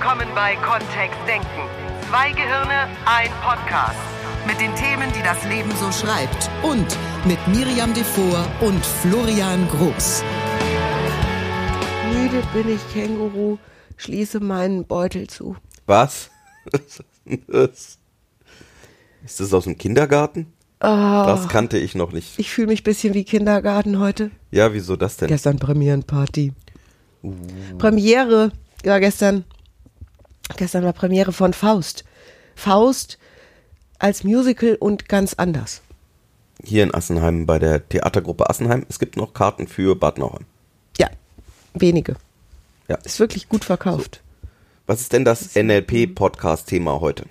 willkommen bei Kontext Denken. Zwei Gehirne, ein Podcast. Mit den Themen, die das Leben so schreibt. Und mit Miriam Devor und Florian Groß. Müde bin ich, Känguru. Schließe meinen Beutel zu. Was? Was? Ist das aus dem Kindergarten? Das kannte ich noch nicht. Ich fühle mich ein bisschen wie Kindergarten heute. Ja, wieso das denn? Gestern Premierenparty. Premiere, ja gestern, gestern war Premiere von Faust. Faust als Musical und ganz anders. Hier in Assenheim bei der Theatergruppe Assenheim. Es gibt noch Karten für Bad Nauheim. Ja, wenige. Ja. Ist wirklich gut verkauft. Was ist denn das NLP-Podcast-Thema heute?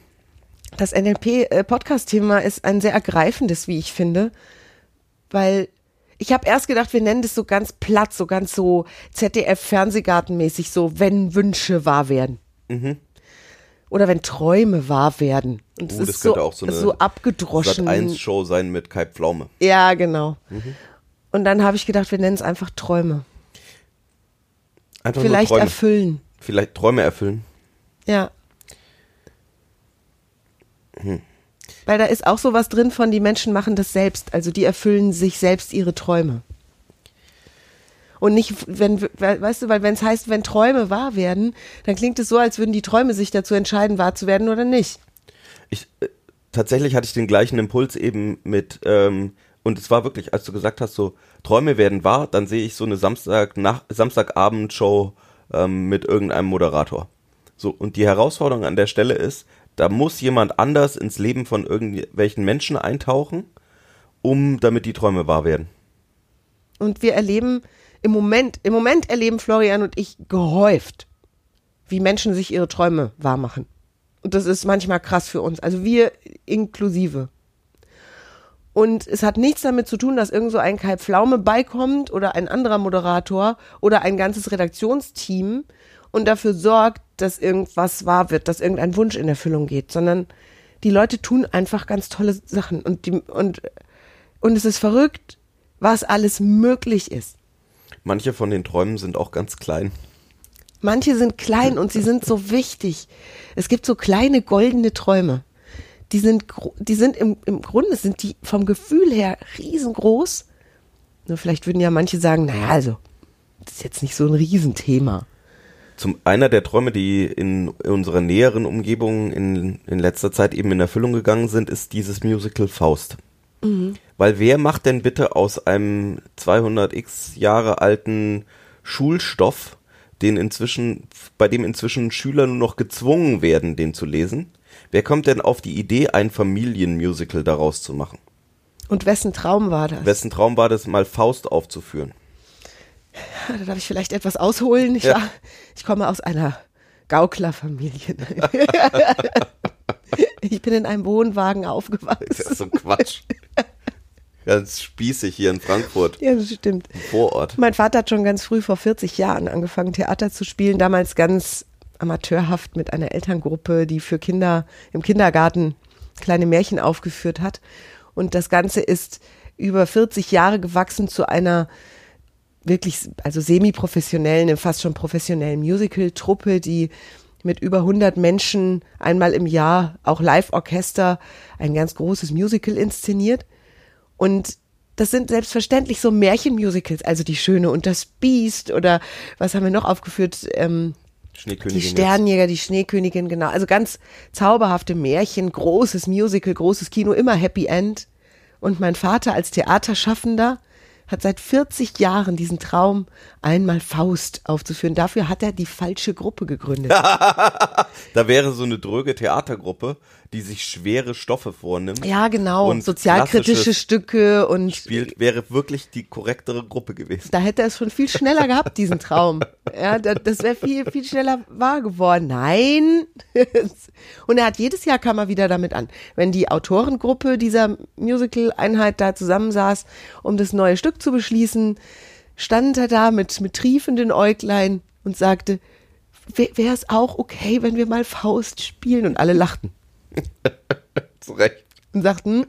Das NLP-Podcast-Thema ist ein sehr ergreifendes, wie ich finde, weil ich habe erst gedacht, wir nennen das so ganz platt, so ganz so ZDF-Fernsehgartenmäßig, so wenn Wünsche wahr werden. Oder wenn Träume wahr werden. Und es. Oh, ist das könnte so, auch so eine so abgedroschen. Sat 1 Show sein mit Kai Pflaume. Ja, genau. Mhm. Und dann habe ich gedacht, wir nennen es einfach Träume. Einfach Vielleicht Träume. erfüllen. Vielleicht Träume erfüllen. Ja. Hm. Weil da ist auch sowas drin von, die Menschen machen das selbst. Also die erfüllen sich selbst ihre Träume. Und nicht, wenn, we- weißt du, weil wenn es heißt, wenn Träume wahr werden, dann klingt es so, als würden die Träume sich dazu entscheiden, wahr zu werden oder nicht. Ich, äh, tatsächlich hatte ich den gleichen Impuls eben mit, ähm, und es war wirklich, als du gesagt hast, so Träume werden wahr, dann sehe ich so eine Samstag nach, Samstagabendshow ähm, mit irgendeinem Moderator. So, und die Herausforderung an der Stelle ist, da muss jemand anders ins Leben von irgendwelchen Menschen eintauchen, um damit die Träume wahr werden. Und wir erleben im Moment, im Moment erleben Florian und ich gehäuft, wie Menschen sich ihre Träume wahrmachen. Und das ist manchmal krass für uns. Also wir inklusive. Und es hat nichts damit zu tun, dass irgend so ein Kai Pflaume beikommt oder ein anderer Moderator oder ein ganzes Redaktionsteam und dafür sorgt, dass irgendwas wahr wird, dass irgendein Wunsch in Erfüllung geht, sondern die Leute tun einfach ganz tolle Sachen und die, und, und es ist verrückt, was alles möglich ist. Manche von den Träumen sind auch ganz klein. Manche sind klein und sie sind so wichtig. Es gibt so kleine goldene Träume. Die sind, die sind im, im Grunde sind die vom Gefühl her riesengroß. Nur vielleicht würden ja manche sagen, naja, also, das ist jetzt nicht so ein Riesenthema. Zum einer der Träume, die in unserer näheren Umgebung in, in letzter Zeit eben in Erfüllung gegangen sind, ist dieses Musical Faust. Weil wer macht denn bitte aus einem 200x Jahre alten Schulstoff, den inzwischen, bei dem inzwischen Schüler nur noch gezwungen werden, den zu lesen? Wer kommt denn auf die Idee, ein Familienmusical daraus zu machen? Und wessen Traum war das? Wessen Traum war das, mal Faust aufzuführen? Da darf ich vielleicht etwas ausholen. Ich, Ja. war, ich komme aus einer Gauklerfamilie. ich bin in einem Wohnwagen Das aufgewachsen. ist so Quatsch. Ganz spießig hier in Frankfurt, Ja, das stimmt. im Vorort. Mein Vater hat schon ganz früh vor 40 Jahren angefangen, Theater zu spielen. Damals ganz amateurhaft mit einer Elterngruppe, die für Kinder im Kindergarten kleine Märchen aufgeführt hat. Und das Ganze ist über 40 Jahre gewachsen zu einer wirklich, also semi-professionellen, fast schon professionellen Musical-Truppe, die mit über 100 Menschen einmal im Jahr, auch Live-Orchester, ein ganz großes Musical inszeniert. Und das sind selbstverständlich so Märchenmusicals, also Die Schöne und das Biest oder was haben wir noch aufgeführt? Ähm, die jetzt. Sternjäger, die Schneekönigin, genau. Also ganz zauberhafte Märchen, großes Musical, großes Kino, immer Happy End. Und mein Vater als Theaterschaffender hat seit 40 Jahren diesen Traum, einmal Faust aufzuführen. Dafür hat er die falsche Gruppe gegründet. Da wäre so eine dröge Theatergruppe, die sich schwere Stoffe vornimmt. Ja, genau. Und Sozialkritische Stücke und Spielt, wäre wirklich die korrektere Gruppe gewesen. da hätte er es schon viel schneller gehabt, diesen Traum. Ja, da- das wäre viel, viel schneller wahr geworden. Nein. Und er hat jedes Jahr kam er wieder damit an. Wenn die Autorengruppe dieser Musical-Einheit da zusammensaß, um das neue Stück zu beschließen, stand er da mit, mit triefenden Äuglein und sagte, wäre es auch okay, wenn wir mal Faust spielen? Und alle lachten Zu Recht. und sagten,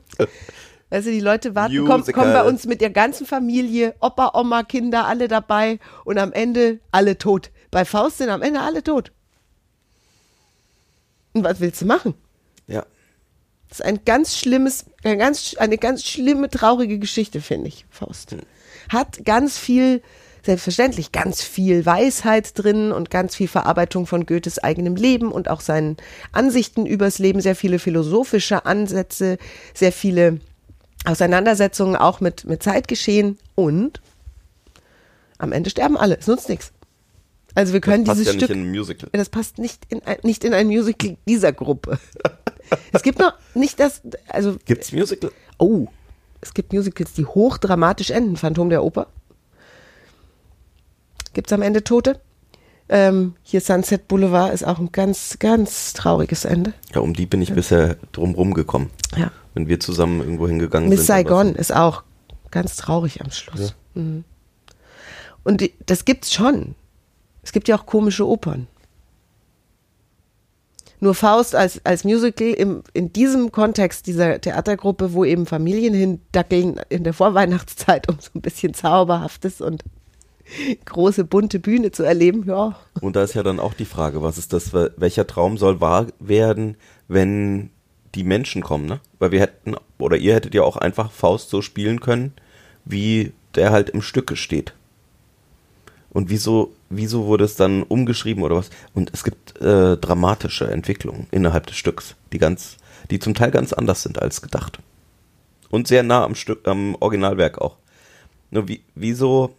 weißt du, die Leute warten, kommen, kommen bei uns mit der ganzen Familie, Opa, Oma, Kinder, alle dabei und am Ende alle tot. Bei Faust sind am Ende alle tot. Und was willst du machen? Ja. Das ist ein ganz schlimmes, eine ganz, eine ganz schlimme, traurige Geschichte, finde ich, Faust. Hat ganz viel, selbstverständlich, ganz viel Weisheit drin und ganz viel Verarbeitung von Goethes eigenem Leben und auch seinen Ansichten übers Leben, sehr viele philosophische Ansätze, sehr viele Auseinandersetzungen auch mit, mit Zeitgeschehen und am Ende sterben alle. Es nutzt nichts. Also wir können Passt dieses ja nicht Stück. in ein Musical. Das passt nicht in, ein, nicht in ein Musical dieser Gruppe. es gibt noch nicht das, also, Gibt's Musical? oh, es gibt Musicals, die hochdramatisch enden. Phantom der Oper. Gibt's am Ende Tote? Ähm, hier Sunset Boulevard ist auch ein ganz, ganz trauriges Ende. Ja, um die bin ich bisher drumrum gekommen. Ja. Wenn wir zusammen irgendwo hingegangen Miss sind. aber Saigon ist auch ganz traurig am Schluss. Mhm. Und die, das gibt's schon. Es gibt ja auch komische Opern. Nur Faust als, als Musical im, in diesem Kontext dieser Theatergruppe, wo eben Familien hindackeln in der Vorweihnachtszeit, um so ein bisschen Zauberhaftes und große bunte Bühne zu erleben, ja. Und da ist ja dann auch die Frage, was ist das, welcher Traum soll wahr werden, wenn die Menschen kommen, ne? Weil wir hätten, oder ihr hättet ja auch einfach Faust so spielen können, wie der halt im Stücke steht. Und wieso, wieso wurde es dann umgeschrieben oder was? Und es gibt äh, dramatische Entwicklungen innerhalb des Stücks, die ganz, die zum Teil ganz anders sind als gedacht. Und sehr nah am Stück, am Originalwerk auch. Nur wie, wieso,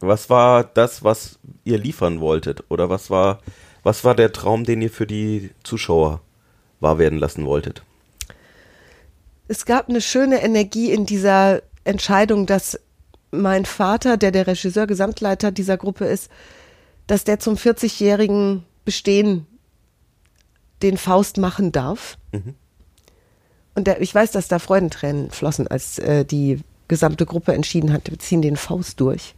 was war das, was ihr liefern wolltet? Oder was war, was war der Traum, den ihr für die Zuschauer wahr werden lassen wolltet? Es gab eine schöne Energie in dieser Entscheidung, dass mein Vater, der der Regisseur, Gesamtleiter dieser Gruppe ist, dass der zum 40-jährigen Bestehen den Faust machen darf. Mhm. Und der, ich weiß, dass da Freudentränen flossen, als äh, die gesamte Gruppe entschieden hat, wir ziehen den Faust durch.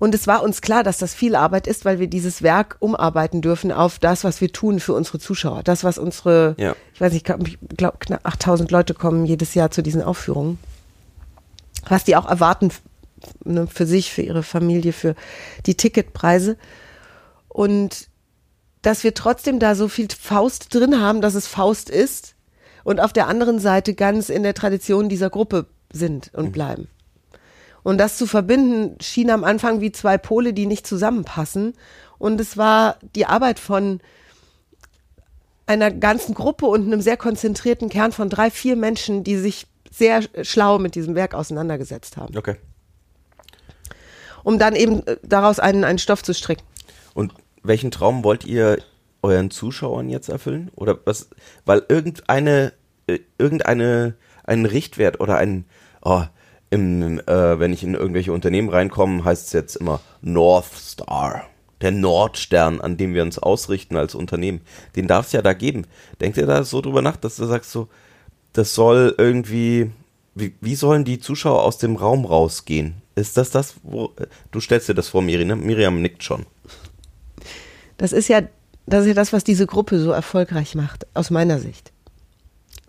Und es war uns klar, dass das viel Arbeit ist, weil wir dieses Werk umarbeiten dürfen auf das, was wir tun für unsere Zuschauer. Das, was unsere, Ja. ich weiß nicht, ich glaube, knapp 8000 Leute kommen jedes Jahr zu diesen Aufführungen. Was die auch erwarten ne, für sich, für ihre Familie, für die Ticketpreise. Und dass wir trotzdem da so viel Faust drin haben, dass es Faust ist und auf der anderen Seite ganz in der Tradition dieser Gruppe sind und bleiben. Und das zu verbinden schien am Anfang wie zwei Pole, die nicht zusammenpassen. Und es war die Arbeit von einer ganzen Gruppe und einem sehr konzentrierten Kern von drei, vier Menschen, die sich sehr schlau mit diesem Werk auseinandergesetzt haben, Okay. um dann eben äh, daraus einen, einen Stoff zu stricken. Und welchen Traum wollt ihr euren Zuschauern jetzt erfüllen? Oder was, weil irgendeine, äh, irgendeine, einen Richtwert oder ein, oh, im, äh, wenn ich in irgendwelche Unternehmen reinkomme, heißt es jetzt immer North Star. Der Nordstern, an dem wir uns ausrichten als Unternehmen. Den darf es ja da geben. Denkt ihr da so drüber nach, dass du sagst so, das soll irgendwie, wie, wie sollen die Zuschauer aus dem Raum rausgehen? Ist das das, wo, du stellst dir das vor, Miriam, ne? Miriam nickt schon. Das ist ja, das ist ja das, was diese Gruppe so erfolgreich macht, aus meiner Sicht.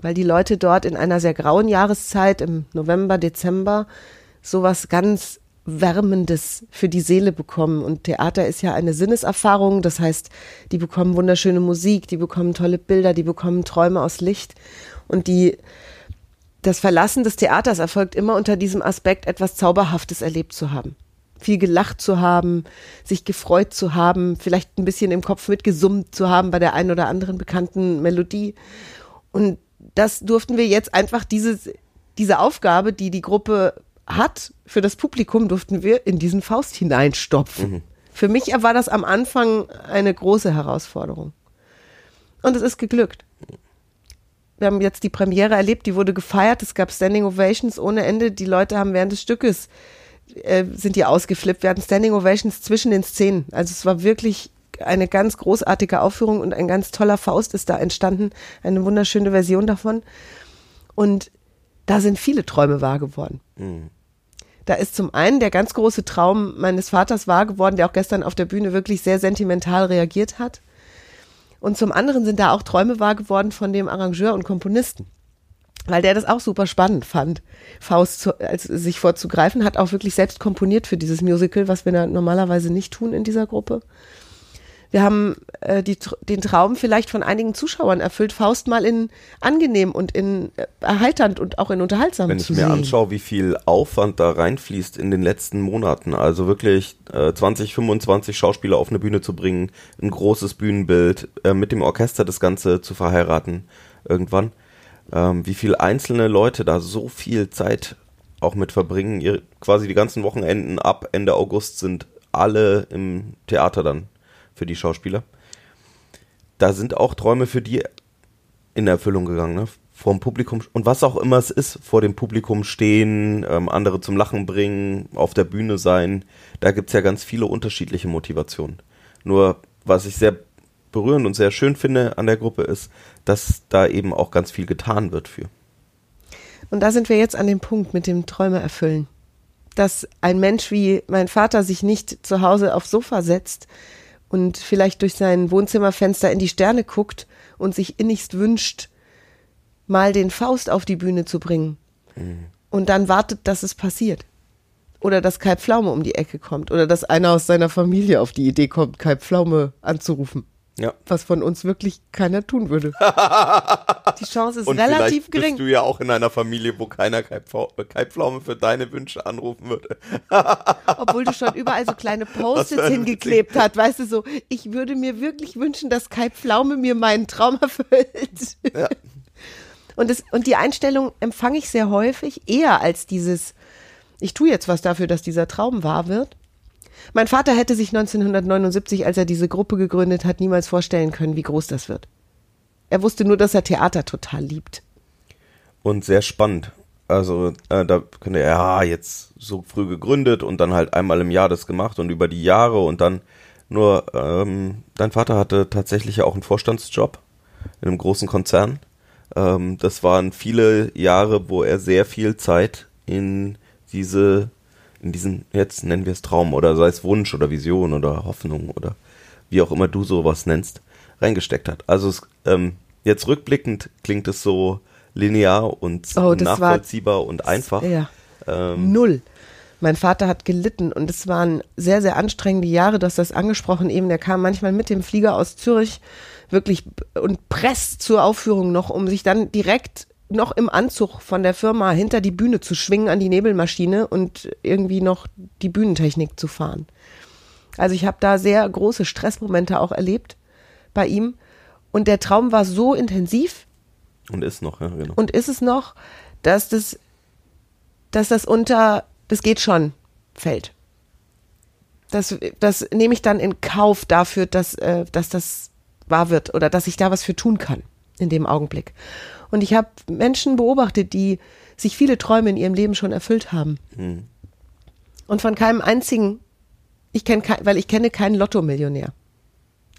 Weil die Leute dort in einer sehr grauen Jahreszeit im November, Dezember sowas ganz Wärmendes für die Seele bekommen. Und Theater ist ja eine Sinneserfahrung. Das heißt, die bekommen wunderschöne Musik, die bekommen tolle Bilder, die bekommen Träume aus Licht. Und die, das Verlassen des Theaters erfolgt immer unter diesem Aspekt, etwas Zauberhaftes erlebt zu haben. Viel gelacht zu haben, sich gefreut zu haben, vielleicht ein bisschen im Kopf mitgesummt zu haben bei der einen oder anderen bekannten Melodie. Und das durften wir jetzt einfach diese, diese Aufgabe, die die Gruppe hat, für das Publikum durften wir in diesen Faust hineinstopfen. Für mich war das am Anfang eine große Herausforderung. Und es ist geglückt. Wir haben jetzt die Premiere erlebt, die wurde gefeiert, es gab Standing Ovations ohne Ende. Die Leute haben während des Stückes, äh, sind die ausgeflippt. Wir hatten Standing Ovations zwischen den Szenen. Also es war wirklich eine ganz großartige Aufführung und ein ganz toller Faust ist da entstanden. Eine wunderschöne Version davon. Und da sind viele Träume wahr geworden. Da ist zum einen der ganz große Traum meines Vaters wahr geworden, der auch gestern auf der Bühne wirklich sehr sentimental reagiert hat. Und zum anderen sind da auch Träume wahr geworden von dem Arrangeur und Komponisten. Weil der das auch super spannend fand, Faust zu, als, sich vorzugreifen, hat auch wirklich selbst komponiert für dieses Musical, was wir da normalerweise nicht tun in dieser Gruppe. Wir haben äh, die, den Traum vielleicht von einigen Zuschauern erfüllt, Faust mal in angenehm und in äh, erheiternd und auch in unterhaltsam Wenn zu ich mir sehen. anschaue, wie viel Aufwand da reinfließt in den letzten Monaten, also wirklich äh, 20, 25 Schauspieler auf eine Bühne zu bringen, ein großes Bühnenbild, äh, mit dem Orchester das Ganze zu verheiraten irgendwann, ähm, wie viel einzelne Leute da so viel Zeit auch mit verbringen, ihr, quasi die ganzen Wochenenden ab Ende August sind alle im Theater dann für die Schauspieler. Da sind auch Träume für die in Erfüllung gegangen, ne? Vor dem Publikum und was auch immer es ist, vor dem Publikum stehen, ähm, andere zum Lachen bringen, auf der Bühne sein. Da gibt's ja ganz viele unterschiedliche Motivationen. Nur was ich sehr berührend und sehr schön finde an der Gruppe ist, dass da eben auch ganz viel getan wird für. Und da sind wir jetzt an dem Punkt mit dem Träume erfüllen. Dass ein Mensch wie mein Vater sich nicht zu Hause aufs Sofa setzt und vielleicht durch sein Wohnzimmerfenster in die Sterne guckt und sich innigst wünscht, mal den Faust auf die Bühne zu bringen. Und dann wartet, dass es passiert. Oder dass Kai Pflaume um die Ecke kommt. Oder dass einer aus seiner Familie auf die Idee kommt, Kai Pflaume anzurufen. Ja. Was von uns wirklich keiner tun würde. Die Chance ist Und relativ vielleicht gering. bist du ja auch in einer Familie, wo keiner Kai Pfau- Kai Pflaume für deine Wünsche anrufen würde. Obwohl du schon überall so kleine Post-its hingeklebt hast, weißt du so, ich würde mir wirklich wünschen, dass Kai Pflaume mir meinen Traum erfüllt. Ja. Und, das, und die Einstellung empfange ich sehr häufig, eher als dieses, ich tue jetzt was dafür, dass dieser Traum wahr wird. Mein Vater hätte sich 1979, als er diese Gruppe gegründet hat, niemals vorstellen können, wie groß das wird. Er wusste nur, dass er Theater total liebt. und sehr spannend. Also äh, da könnte er, ja, jetzt so früh gegründet und dann halt einmal im Jahr das gemacht und über die Jahre und dann nur, ähm, dein Vater hatte tatsächlich ja auch einen Vorstandsjob in einem großen Konzern. Ähm, das waren viele Jahre, wo er sehr viel Zeit in diese, in diesen, jetzt nennen wir es Traum oder sei es Wunsch oder Vision oder Hoffnung oder wie auch immer du sowas nennst, reingesteckt hat. Also es, ähm, jetzt rückblickend klingt es so linear und Oh, das war- nachvollziehbar und einfach. Ja. Ähm, Null. Mein Vater hat gelitten und es waren sehr, sehr anstrengende Jahre, du hast das angesprochen eben. Der kam manchmal mit dem Flieger aus Zürich wirklich und presst zur Aufführung noch, um sich dann direkt noch im Anzug von der Firma hinter die Bühne zu schwingen an die Nebelmaschine und irgendwie noch die Bühnentechnik zu fahren. Also ich habe da sehr große Stressmomente auch erlebt bei ihm. Und der Traum war so intensiv, und ist noch, ja, genau. und ist es noch, dass das, dass das unter, das geht schon, fällt. Das, das nehme ich dann in Kauf dafür, dass, äh, dass das wahr wird oder dass ich da was für tun kann in dem Augenblick. Und ich habe Menschen beobachtet, die sich viele Träume in ihrem Leben schon erfüllt haben. Hm. Und von keinem einzigen, ich kenne kein, weil ich kenne keinen Lotto-Millionär.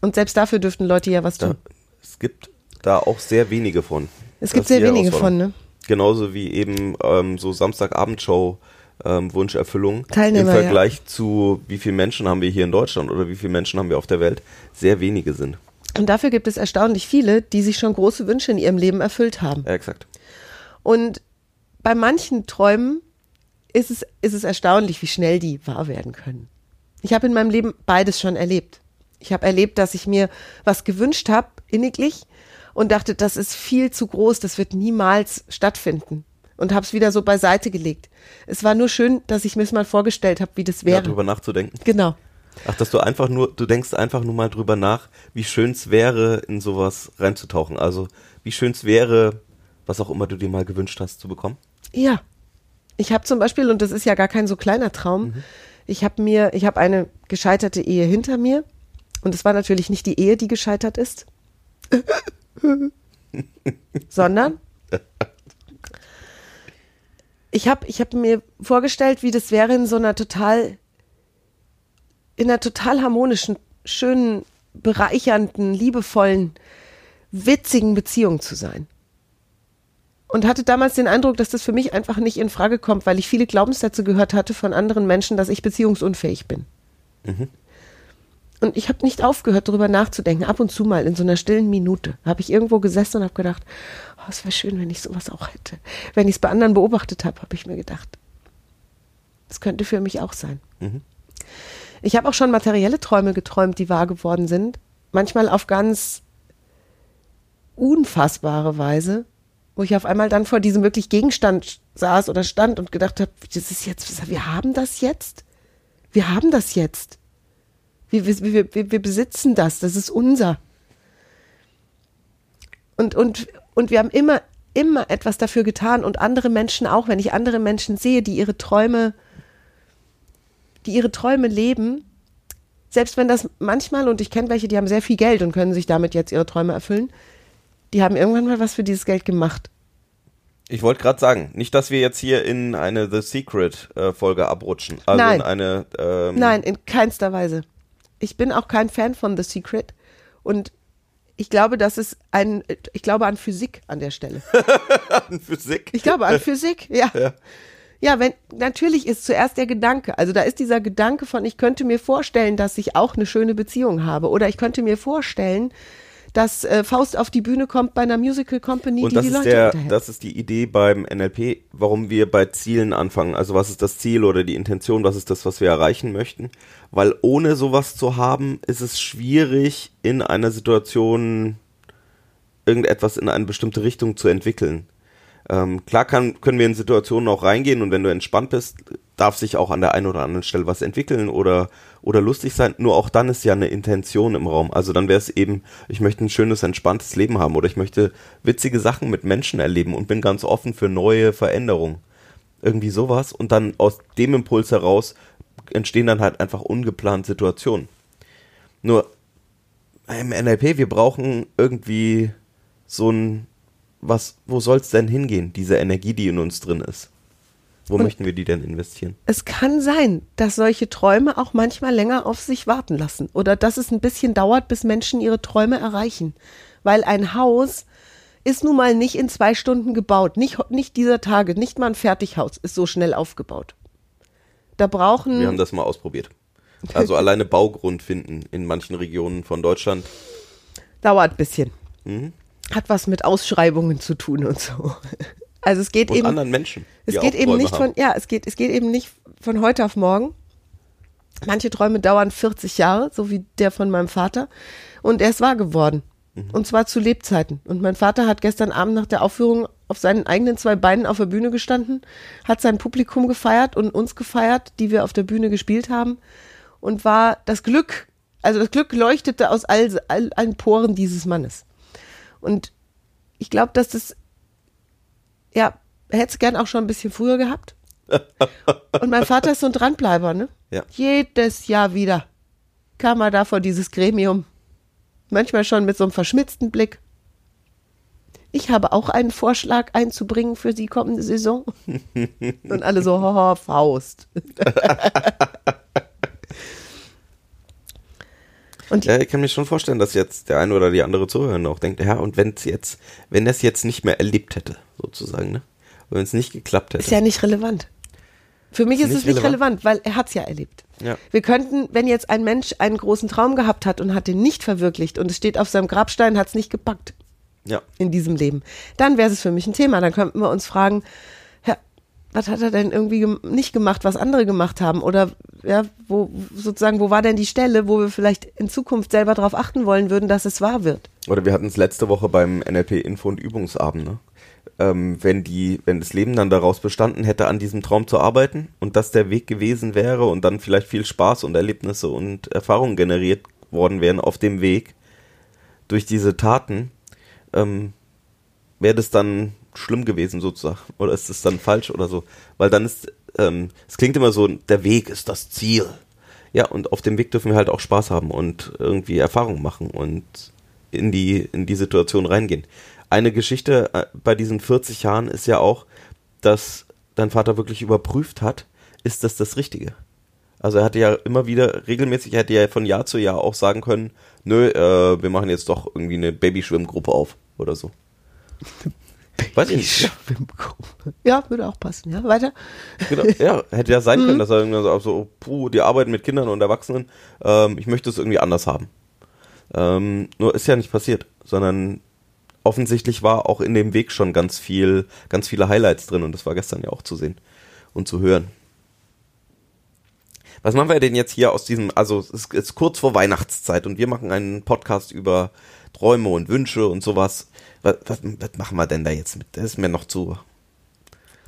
Und selbst dafür dürften Leute ja was tun. es gibt da auch sehr wenige von. Es gibt sehr wenige von, ne? Genauso wie eben ähm, so Samstagabendshow ähm, Wunscherfüllung. Teilnehmer, Im ja. Vergleich zu wie viele Menschen haben wir hier in Deutschland oder wie viele Menschen haben wir auf der Welt, sehr wenige sind. Und dafür gibt es erstaunlich viele, die sich schon große Wünsche in ihrem Leben erfüllt haben. Ja, exakt. Und bei manchen Träumen ist es, ist es erstaunlich, wie schnell die wahr werden können. Ich habe in meinem Leben beides schon erlebt. Ich habe erlebt, dass ich mir was gewünscht habe, inniglich, und dachte, das ist viel zu groß, das wird niemals stattfinden. Und habe es wieder so beiseite gelegt. Es war nur schön, dass ich mir es mal vorgestellt habe, wie das Ja, wäre. drüber nachzudenken. genau. Ach, dass du einfach nur, du denkst einfach nur mal drüber nach, wie schön es wäre, in sowas reinzutauchen. Also, wie schön es wäre, was auch immer du dir mal gewünscht hast zu bekommen. Ja. Ich habe zum Beispiel, und das ist ja gar kein so kleiner Traum, ich habe mir, ich habe eine gescheiterte Ehe hinter mir. Und es war natürlich nicht die Ehe, die gescheitert ist, sondern ich habe ich hab mir vorgestellt, wie das wäre in so einer total, in einer total harmonischen, schönen, bereichernden, liebevollen, witzigen Beziehung zu sein. Und hatte damals den Eindruck, dass das für mich einfach nicht in Frage kommt, weil ich viele Glaubenssätze gehört hatte von anderen Menschen, dass ich beziehungsunfähig bin. Und ich habe nicht aufgehört, darüber nachzudenken. Ab und zu mal in so einer stillen Minute habe ich irgendwo gesessen und habe gedacht, oh, es wäre schön, wenn ich sowas auch hätte. Wenn ich es bei anderen beobachtet habe, habe ich mir gedacht, das könnte für mich auch sein. Ich habe auch schon materielle Träume geträumt, die wahr geworden sind. Manchmal auf ganz unfassbare Weise, wo ich auf einmal dann vor diesem wirklich Gegenstand saß oder stand und gedacht habe, das ist jetzt, wir haben das jetzt. Wir haben das jetzt. Wir, wir, wir, wir besitzen das, das ist unser. Und, und, und wir haben immer, immer etwas dafür getan und andere Menschen auch, wenn ich andere Menschen sehe, die ihre Träume, die ihre Träume leben, selbst wenn das manchmal, und ich kenne welche, die haben sehr viel Geld und können sich damit jetzt ihre Träume erfüllen, die haben irgendwann mal was für dieses Geld gemacht. Ich wollte gerade sagen, nicht, dass wir jetzt hier in eine The Secret äh, Folge abrutschen. Also Nein. in eine. Ähm, Nein, in keinster Weise. Ich bin auch kein Fan von The Secret und ich glaube, das ist ein, ich glaube an Physik an der Stelle. Physik. Ich glaube an Physik, ja. Ja. Ja, wenn, natürlich ist zuerst der Gedanke. Also da ist dieser Gedanke von, ich könnte mir vorstellen, dass ich auch eine schöne Beziehung habe. Oder ich könnte mir vorstellen, dass äh, Faust auf die Bühne kommt bei einer Musical Company, Und die das die ist Leute der, unterhält. das ist die Idee beim NLP, warum wir bei Zielen anfangen. Also was ist das Ziel oder die Intention, was ist das, was wir erreichen möchten? Weil ohne sowas zu haben, ist es schwierig, in einer Situation irgendetwas in eine bestimmte Richtung zu entwickeln. Ähm, klar kann, können wir in Situationen auch reingehen und wenn du entspannt bist, darf sich auch an der einen oder anderen Stelle was entwickeln oder, oder lustig sein. Nur auch dann ist ja eine Intention im Raum. Also dann wäre es eben, ich möchte ein schönes, entspanntes Leben haben oder ich möchte witzige Sachen mit Menschen erleben und bin ganz offen für neue Veränderungen. Irgendwie sowas. Und dann aus dem Impuls heraus entstehen dann halt einfach ungeplant Situationen. Nur im NLP, wir brauchen irgendwie so ein, was, wo soll's denn hingehen, diese Energie, die in uns drin ist? Wo Und- möchten wir die denn investieren? es kann sein, dass solche Träume auch manchmal länger auf sich warten lassen oder dass es ein bisschen dauert, bis Menschen ihre Träume erreichen. Weil ein Haus ist nun mal nicht in zwei Stunden gebaut. Nicht, nicht dieser Tage, nicht mal ein Fertighaus ist so schnell aufgebaut. Da brauchen. Wir haben das mal ausprobiert. Also alleine Baugrund finden in manchen Regionen von Deutschland. dauert ein bisschen. Mhm. Hat was mit Ausschreibungen zu tun und so. Also es geht Und eben. anderen Menschen. Es geht eben Träume nicht haben. von, ja, es geht, es geht eben nicht von heute auf morgen. Manche Träume dauern 40 Jahre, so wie der von meinem Vater. Und er ist wahr geworden. Mhm. Und zwar zu Lebzeiten. Und mein Vater hat gestern Abend nach der Aufführung auf seinen eigenen zwei Beinen auf der Bühne gestanden, hat sein Publikum gefeiert und uns gefeiert, die wir auf der Bühne gespielt haben. Und war das Glück, also das Glück leuchtete aus all, all, allen Poren dieses Mannes. Und ich glaube, dass das ja, hätte es gern auch schon ein bisschen früher gehabt. Und mein Vater ist so ein Dranbleiber, ne? Ja. Jedes Jahr wieder kam er da vor dieses Gremium. Manchmal schon mit so einem verschmitzten Blick. Ich habe auch einen Vorschlag einzubringen für die kommende Saison. Und alle so, hoho, Faust. Und Ja, ich kann mir schon vorstellen, dass jetzt der eine oder die andere Zuhörer auch denkt, ja, und wenn es jetzt, wenn das jetzt nicht mehr erlebt hätte, sozusagen, ne? Wenn es nicht geklappt hätte. ist ja nicht relevant. Für mich Ist ist, es nicht relevant? relevant, weil er hat es ja erlebt. Ja. Wir könnten, wenn jetzt ein Mensch einen großen Traum gehabt hat und hat den nicht verwirklicht und es steht auf seinem Grabstein, hat es nicht gepackt ja. in diesem Leben, dann wäre es für mich ein Thema. Dann könnten wir uns fragen, was hat er denn irgendwie nicht gemacht, was andere gemacht haben? Oder ja, wo sozusagen, wo war denn die Stelle, wo wir vielleicht in Zukunft selber darauf achten wollen würden, dass es wahr wird? Oder wir hatten es letzte Woche beim NLP Info und Übungsabend, ne? Ähm, wenn die, wenn das Leben dann daraus bestanden hätte, an diesem Traum zu arbeiten und das der Weg gewesen wäre und dann vielleicht viel Spaß und Erlebnisse und Erfahrungen generiert worden wären auf dem Weg durch diese Taten, ähm, wäre das dann schlimm gewesen sozusagen oder ist es dann falsch oder so? Weil dann ist, ähm, es klingt immer so, der Weg ist das Ziel. Ja, und auf dem Weg dürfen wir halt auch Spaß haben und irgendwie Erfahrungen machen und in die, in die Situation reingehen. Eine Geschichte äh, bei diesen 40 Jahren ist ja auch, dass dein Vater wirklich überprüft hat, ist das das Richtige? Also er hatte ja immer wieder regelmäßig, er hätte ja von Jahr zu Jahr auch sagen können, nö, äh, wir machen jetzt doch irgendwie eine Babyschwimmgruppe auf oder so. Weiß ich nicht. Ja, würde auch passen. Ja, weiter. genau, ja, hätte ja sein können, dass er irgendwie so, so, puh, die arbeiten mit Kindern und Erwachsenen, ähm, ich möchte es irgendwie anders haben. Ähm, nur ist ja nicht passiert, sondern offensichtlich war auch in dem Weg schon ganz viel, ganz viele Highlights drin und das war gestern ja auch zu sehen und zu hören. Was machen wir denn jetzt hier aus diesem, also es ist, ist kurz vor Weihnachtszeit und wir machen einen Podcast über Träume und Wünsche und sowas. Was, was, was machen wir denn da jetzt mit? Das ist mir noch zu,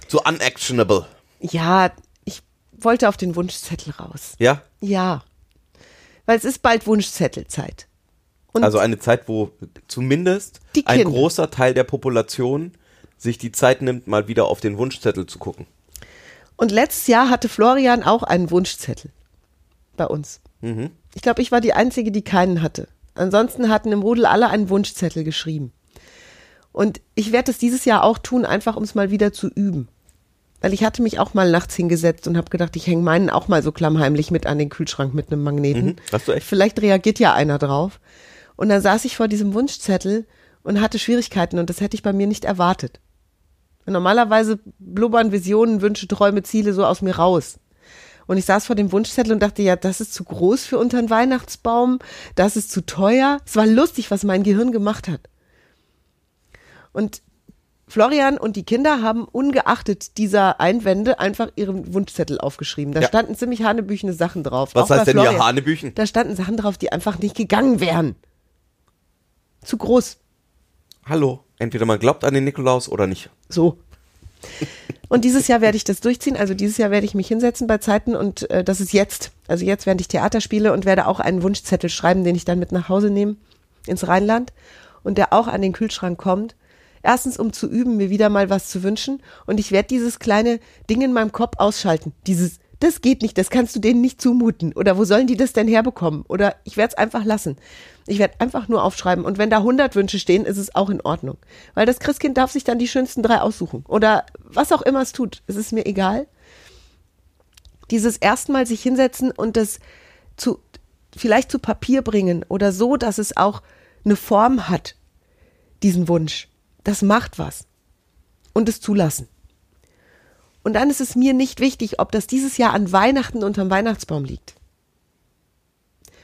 zu unactionable. Ja, ich wollte auf den Wunschzettel raus. Ja? Ja. Weil es ist bald Wunschzettelzeit. Und Also eine Zeit, wo zumindest ein großer Teil der Population sich die Zeit nimmt, mal wieder auf den Wunschzettel zu gucken. Und letztes Jahr hatte Florian auch einen Wunschzettel bei uns. Ich glaube, ich war die Einzige, die keinen hatte. Ansonsten hatten im Rudel alle einen Wunschzettel geschrieben. Und ich werde es dieses Jahr auch tun, einfach um es mal wieder zu üben. Weil ich hatte mich auch mal nachts hingesetzt und habe gedacht, ich hänge meinen auch mal so klammheimlich mit an den Kühlschrank mit einem Magneten. Mhm. Hast du echt? Vielleicht reagiert ja einer drauf. Und dann saß ich vor diesem Wunschzettel und hatte Schwierigkeiten und das hätte ich bei mir nicht erwartet. Normalerweise blubbern Visionen, Wünsche, Träume, Ziele so aus mir raus. Und ich saß vor dem Wunschzettel und dachte, ja, das ist zu groß für unter den Weihnachtsbaum, das ist zu teuer. Es war lustig, was mein Gehirn gemacht hat. Und Florian und die Kinder haben ungeachtet dieser Einwände einfach ihren Wunschzettel aufgeschrieben. Da Ja. standen ziemlich hanebüchene Sachen drauf. Was heißt denn hier. Hanebüchen? Da standen Sachen drauf, die einfach nicht gegangen wären. Zu groß. Hallo. Entweder man glaubt an den Nikolaus oder nicht. So. Und dieses Jahr werde ich das durchziehen. Also dieses Jahr werde ich mich hinsetzen bei Zeiten und äh, das ist jetzt. Also jetzt, während ich Theater spiele und werde auch einen Wunschzettel schreiben, den ich dann mit nach Hause nehme ins Rheinland und der auch an den Kühlschrank kommt. Erstens, um zu üben, mir wieder mal was zu wünschen. Und ich werde dieses kleine Ding in meinem Kopf ausschalten. Dieses, das geht nicht, das kannst du denen nicht zumuten. Oder wo sollen die das denn herbekommen? Oder ich werde es einfach lassen. Ich werde einfach nur aufschreiben. Und wenn da 100 Wünsche stehen, ist es auch in Ordnung. Weil das Christkind darf sich dann die schönsten drei aussuchen. Oder was auch immer es tut. Es ist mir egal. Dieses erstmal sich hinsetzen und das zu, vielleicht zu Papier bringen oder so, dass es auch eine Form hat, diesen Wunsch. Das macht was. Und es zulassen. Und dann ist es mir nicht wichtig, ob das dieses Jahr an Weihnachten unterm Weihnachtsbaum liegt.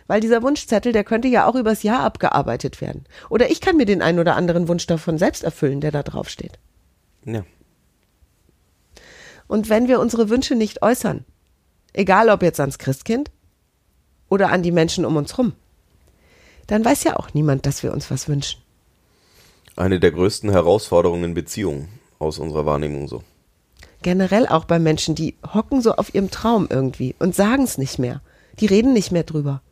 Weil dieser Wunschzettel, der könnte ja auch übers Jahr abgearbeitet werden. Oder ich kann mir den einen oder anderen Wunsch davon selbst erfüllen, der da drauf steht. Ja. Und wenn wir unsere Wünsche nicht äußern, egal ob jetzt ans Christkind oder an die Menschen um uns rum, dann weiß ja auch niemand, dass wir uns was wünschen. Eine der größten Herausforderungen in Beziehungen aus unserer Wahrnehmung so. Generell auch bei Menschen, die hocken so auf ihrem Traum irgendwie und sagen es nicht mehr. Die reden nicht mehr drüber.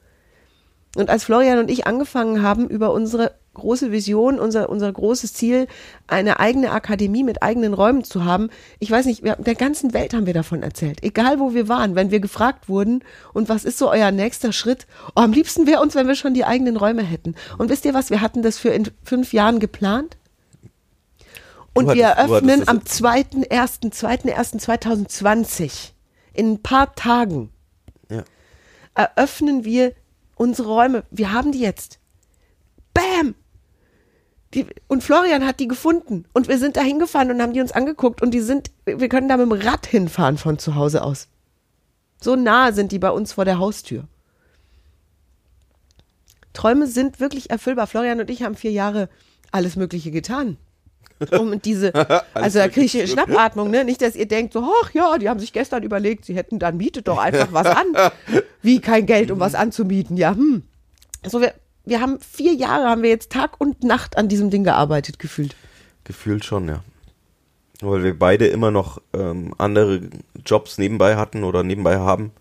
Und als Florian und ich angefangen haben, über unsere große Vision, unser, unser großes Ziel, eine eigene Akademie mit eigenen Räumen zu haben, ich weiß nicht, der ganzen Welt haben wir davon erzählt. Egal wo wir waren, wenn wir gefragt wurden, und was ist so euer nächster Schritt? Oh, am liebsten wäre uns, wenn wir schon die eigenen Räume hätten. Und wisst ihr was, wir hatten das für in fünf Jahren geplant. Und wir eröffnen am das- 2.1., 2.1.2020, in ein paar Tagen, Ja. eröffnen wir unsere Räume. Wir haben die jetzt. Bam! Die, und Florian hat die gefunden. Und wir sind da hingefahren und haben die uns angeguckt. Und die sind, wir können da mit dem Rad hinfahren von zu Hause aus. So nah sind die bei uns vor der Haustür. Träume sind wirklich erfüllbar. Florian und ich haben vier Jahre alles Mögliche getan. Um diese, also da kriege ich Schnappatmung, ne? Nicht, dass ihr denkt, so, ach ja, die haben sich gestern überlegt, sie hätten dann mietet doch einfach was an. Wie kein Geld, um was anzumieten. Ja, hm. Also wir, wir haben vier Jahre, haben wir jetzt Tag und Nacht an diesem Ding gearbeitet, gefühlt. Gefühlt schon, ja. Weil wir beide immer noch ähm, andere Jobs nebenbei hatten oder nebenbei haben,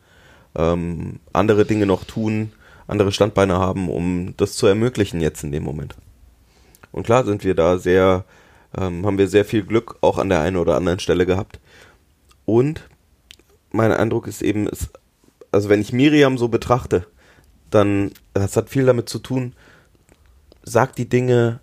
ähm, andere Dinge noch tun, andere Standbeine haben, um das zu ermöglichen jetzt in dem Moment. Und klar sind wir da sehr, ähm, haben wir sehr viel Glück auch an der einen oder anderen Stelle gehabt. Und mein Eindruck ist eben, es, also wenn ich Miriam so betrachte, dann, das hat viel damit zu tun, sag die Dinge,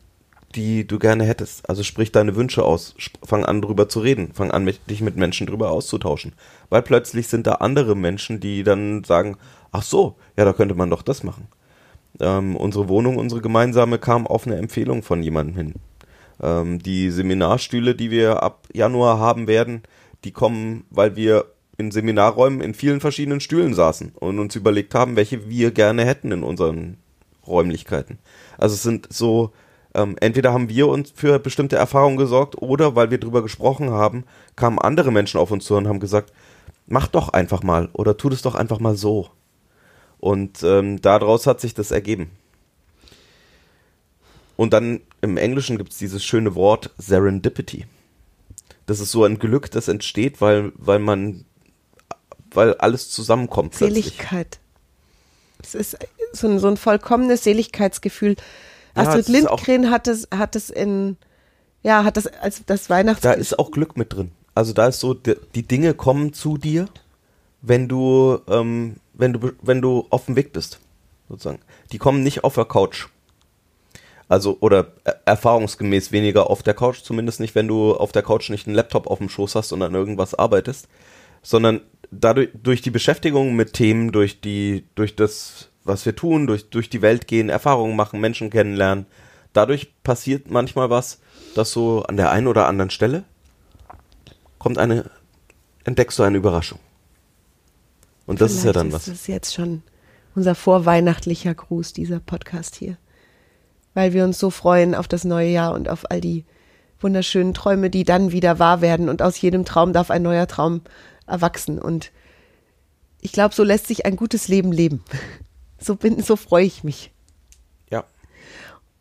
die du gerne hättest. Also sprich deine Wünsche aus. Fang an, drüber zu reden. Fang an, mit, dich mit Menschen drüber auszutauschen. Weil plötzlich sind da andere Menschen, die dann sagen, ach so, ja, da könnte man doch das machen. Ähm, unsere Wohnung, unsere gemeinsame, kam auf eine Empfehlung von jemandem hin. Ähm, die Seminarstühle, die wir ab Januar haben werden, die kommen, weil wir in Seminarräumen in vielen verschiedenen Stühlen saßen und uns überlegt haben, welche wir gerne hätten in unseren Räumlichkeiten. Also es sind so, ähm, entweder haben wir uns für bestimmte Erfahrungen gesorgt oder weil wir drüber gesprochen haben, kamen andere Menschen auf uns zu und haben gesagt, mach doch einfach mal oder tu das doch einfach mal so. Und ähm, daraus hat sich das ergeben. Und dann im Englischen gibt es dieses schöne Wort Serendipity. Das ist so ein Glück, das entsteht, weil, weil man, weil alles zusammenkommt. Seligkeit. Es ist so ein, so ein vollkommenes Seligkeitsgefühl. Ja, Astrid auch- Lindgren hat es, hat es in, ja, hat das als das Weihnachts Da ist auch Glück mit drin. Also da ist so, die, die Dinge kommen zu dir, wenn du, ähm, wenn du, wenn du auf dem Weg bist, sozusagen. Die kommen nicht auf der Couch. Also, oder äh, erfahrungsgemäß weniger auf der Couch, zumindest nicht, wenn du auf der Couch nicht einen Laptop auf dem Schoß hast und an irgendwas arbeitest, sondern dadurch, durch die Beschäftigung mit Themen, durch die, durch das, was wir tun, durch, durch die Welt gehen, Erfahrungen machen, Menschen kennenlernen, dadurch passiert manchmal was, dass so an der einen oder anderen Stelle kommt eine, entdeckst du eine Überraschung. Und das ist ja dann was. Das ist jetzt schon unser vorweihnachtlicher Gruß, dieser Podcast hier. Weil wir uns so freuen auf das neue Jahr und auf all die wunderschönen Träume, die dann wieder wahr werden. Und aus jedem Traum darf ein neuer Traum erwachsen. Und ich glaube, so lässt sich ein gutes Leben leben. So bin, so freue ich mich. Ja.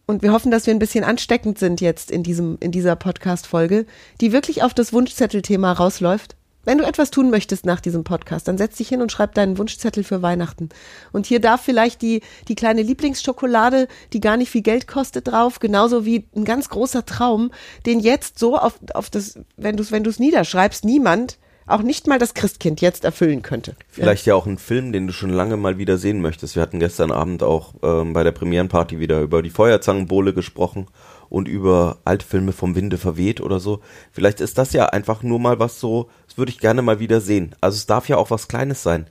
Und wir hoffen, dass wir ein bisschen ansteckend sind jetzt in diesem, in dieser Podcast-Folge, die wirklich auf das Wunschzettelthema rausläuft. Wenn du etwas tun möchtest nach diesem Podcast, dann setz dich hin und schreib deinen Wunschzettel für Weihnachten. Und hier darf vielleicht die, die kleine Lieblingsschokolade, die gar nicht viel Geld kostet, drauf, genauso wie ein ganz großer Traum, den jetzt so auf, auf das, wenn du es wenn du's niederschreibst, niemand, auch nicht mal das Christkind jetzt erfüllen könnte. Vielleicht ja auch ein Film, den du schon lange mal wieder sehen möchtest. Wir hatten gestern Abend auch ähm, bei der Premierenparty wieder über die Feuerzangenbowle gesprochen und über alte Filme vom Winde verweht oder so. Vielleicht ist das ja einfach nur mal was so, das würde ich gerne mal wieder sehen. Also es darf ja auch was Kleines sein.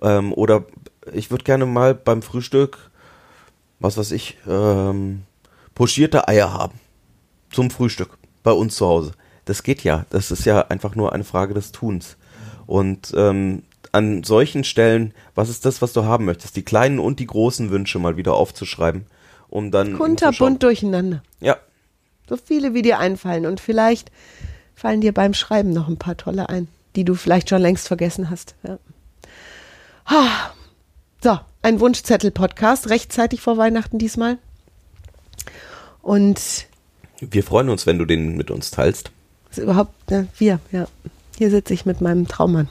Ähm, oder ich würde gerne mal beim Frühstück, was weiß ich, ähm, pochierte Eier haben. Zum Frühstück. Bei uns zu Hause. Das geht ja. Das ist ja einfach nur eine Frage des Tuns. Und ähm, an solchen Stellen, was ist das, was du haben möchtest? Die kleinen und die großen Wünsche mal wieder aufzuschreiben, um dann. Kunterbunt durcheinander. Ja, So viele, wie dir einfallen. Und vielleicht fallen dir beim Schreiben noch ein paar tolle ein, die du vielleicht schon längst vergessen hast. Ja. So, ein Wunschzettel-Podcast, rechtzeitig vor Weihnachten diesmal. Und wir freuen uns, wenn du den mit uns teilst. ist überhaupt, ne, wir, ja. Hier sitze ich mit meinem Traummann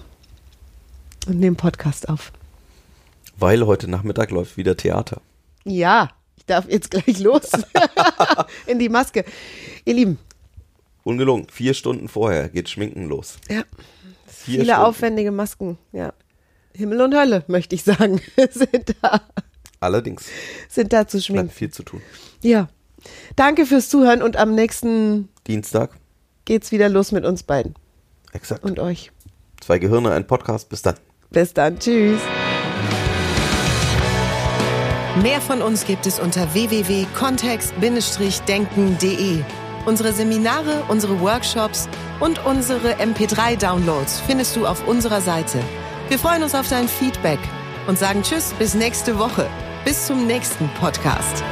und nehme Podcast auf. Weil heute Nachmittag läuft wieder Theater. Ja, ich darf jetzt gleich los in die Maske. Ihr Lieben, Ungelungen, vier Stunden vorher geht Schminken los. ja, Vier viele Stunden. aufwendige Masken, ja. Himmel und Hölle, möchte ich sagen, sind da, Allerdings sind da zu bleibt schminken. viel zu tun. Ja. Danke fürs Zuhören und am nächsten Dienstag, geht's wieder los mit uns beiden exakt. und euch. Zwei Gehirne, ein Podcast. Bis dann. Bis dann. Tschüss. Mehr von uns gibt es unter www.kontext-denken.de. Unsere Seminare, unsere Workshops und unsere MP3-Downloads findest du auf unserer Seite. Wir freuen uns auf dein Feedback und sagen Tschüss bis nächste Woche. Bis zum nächsten Podcast.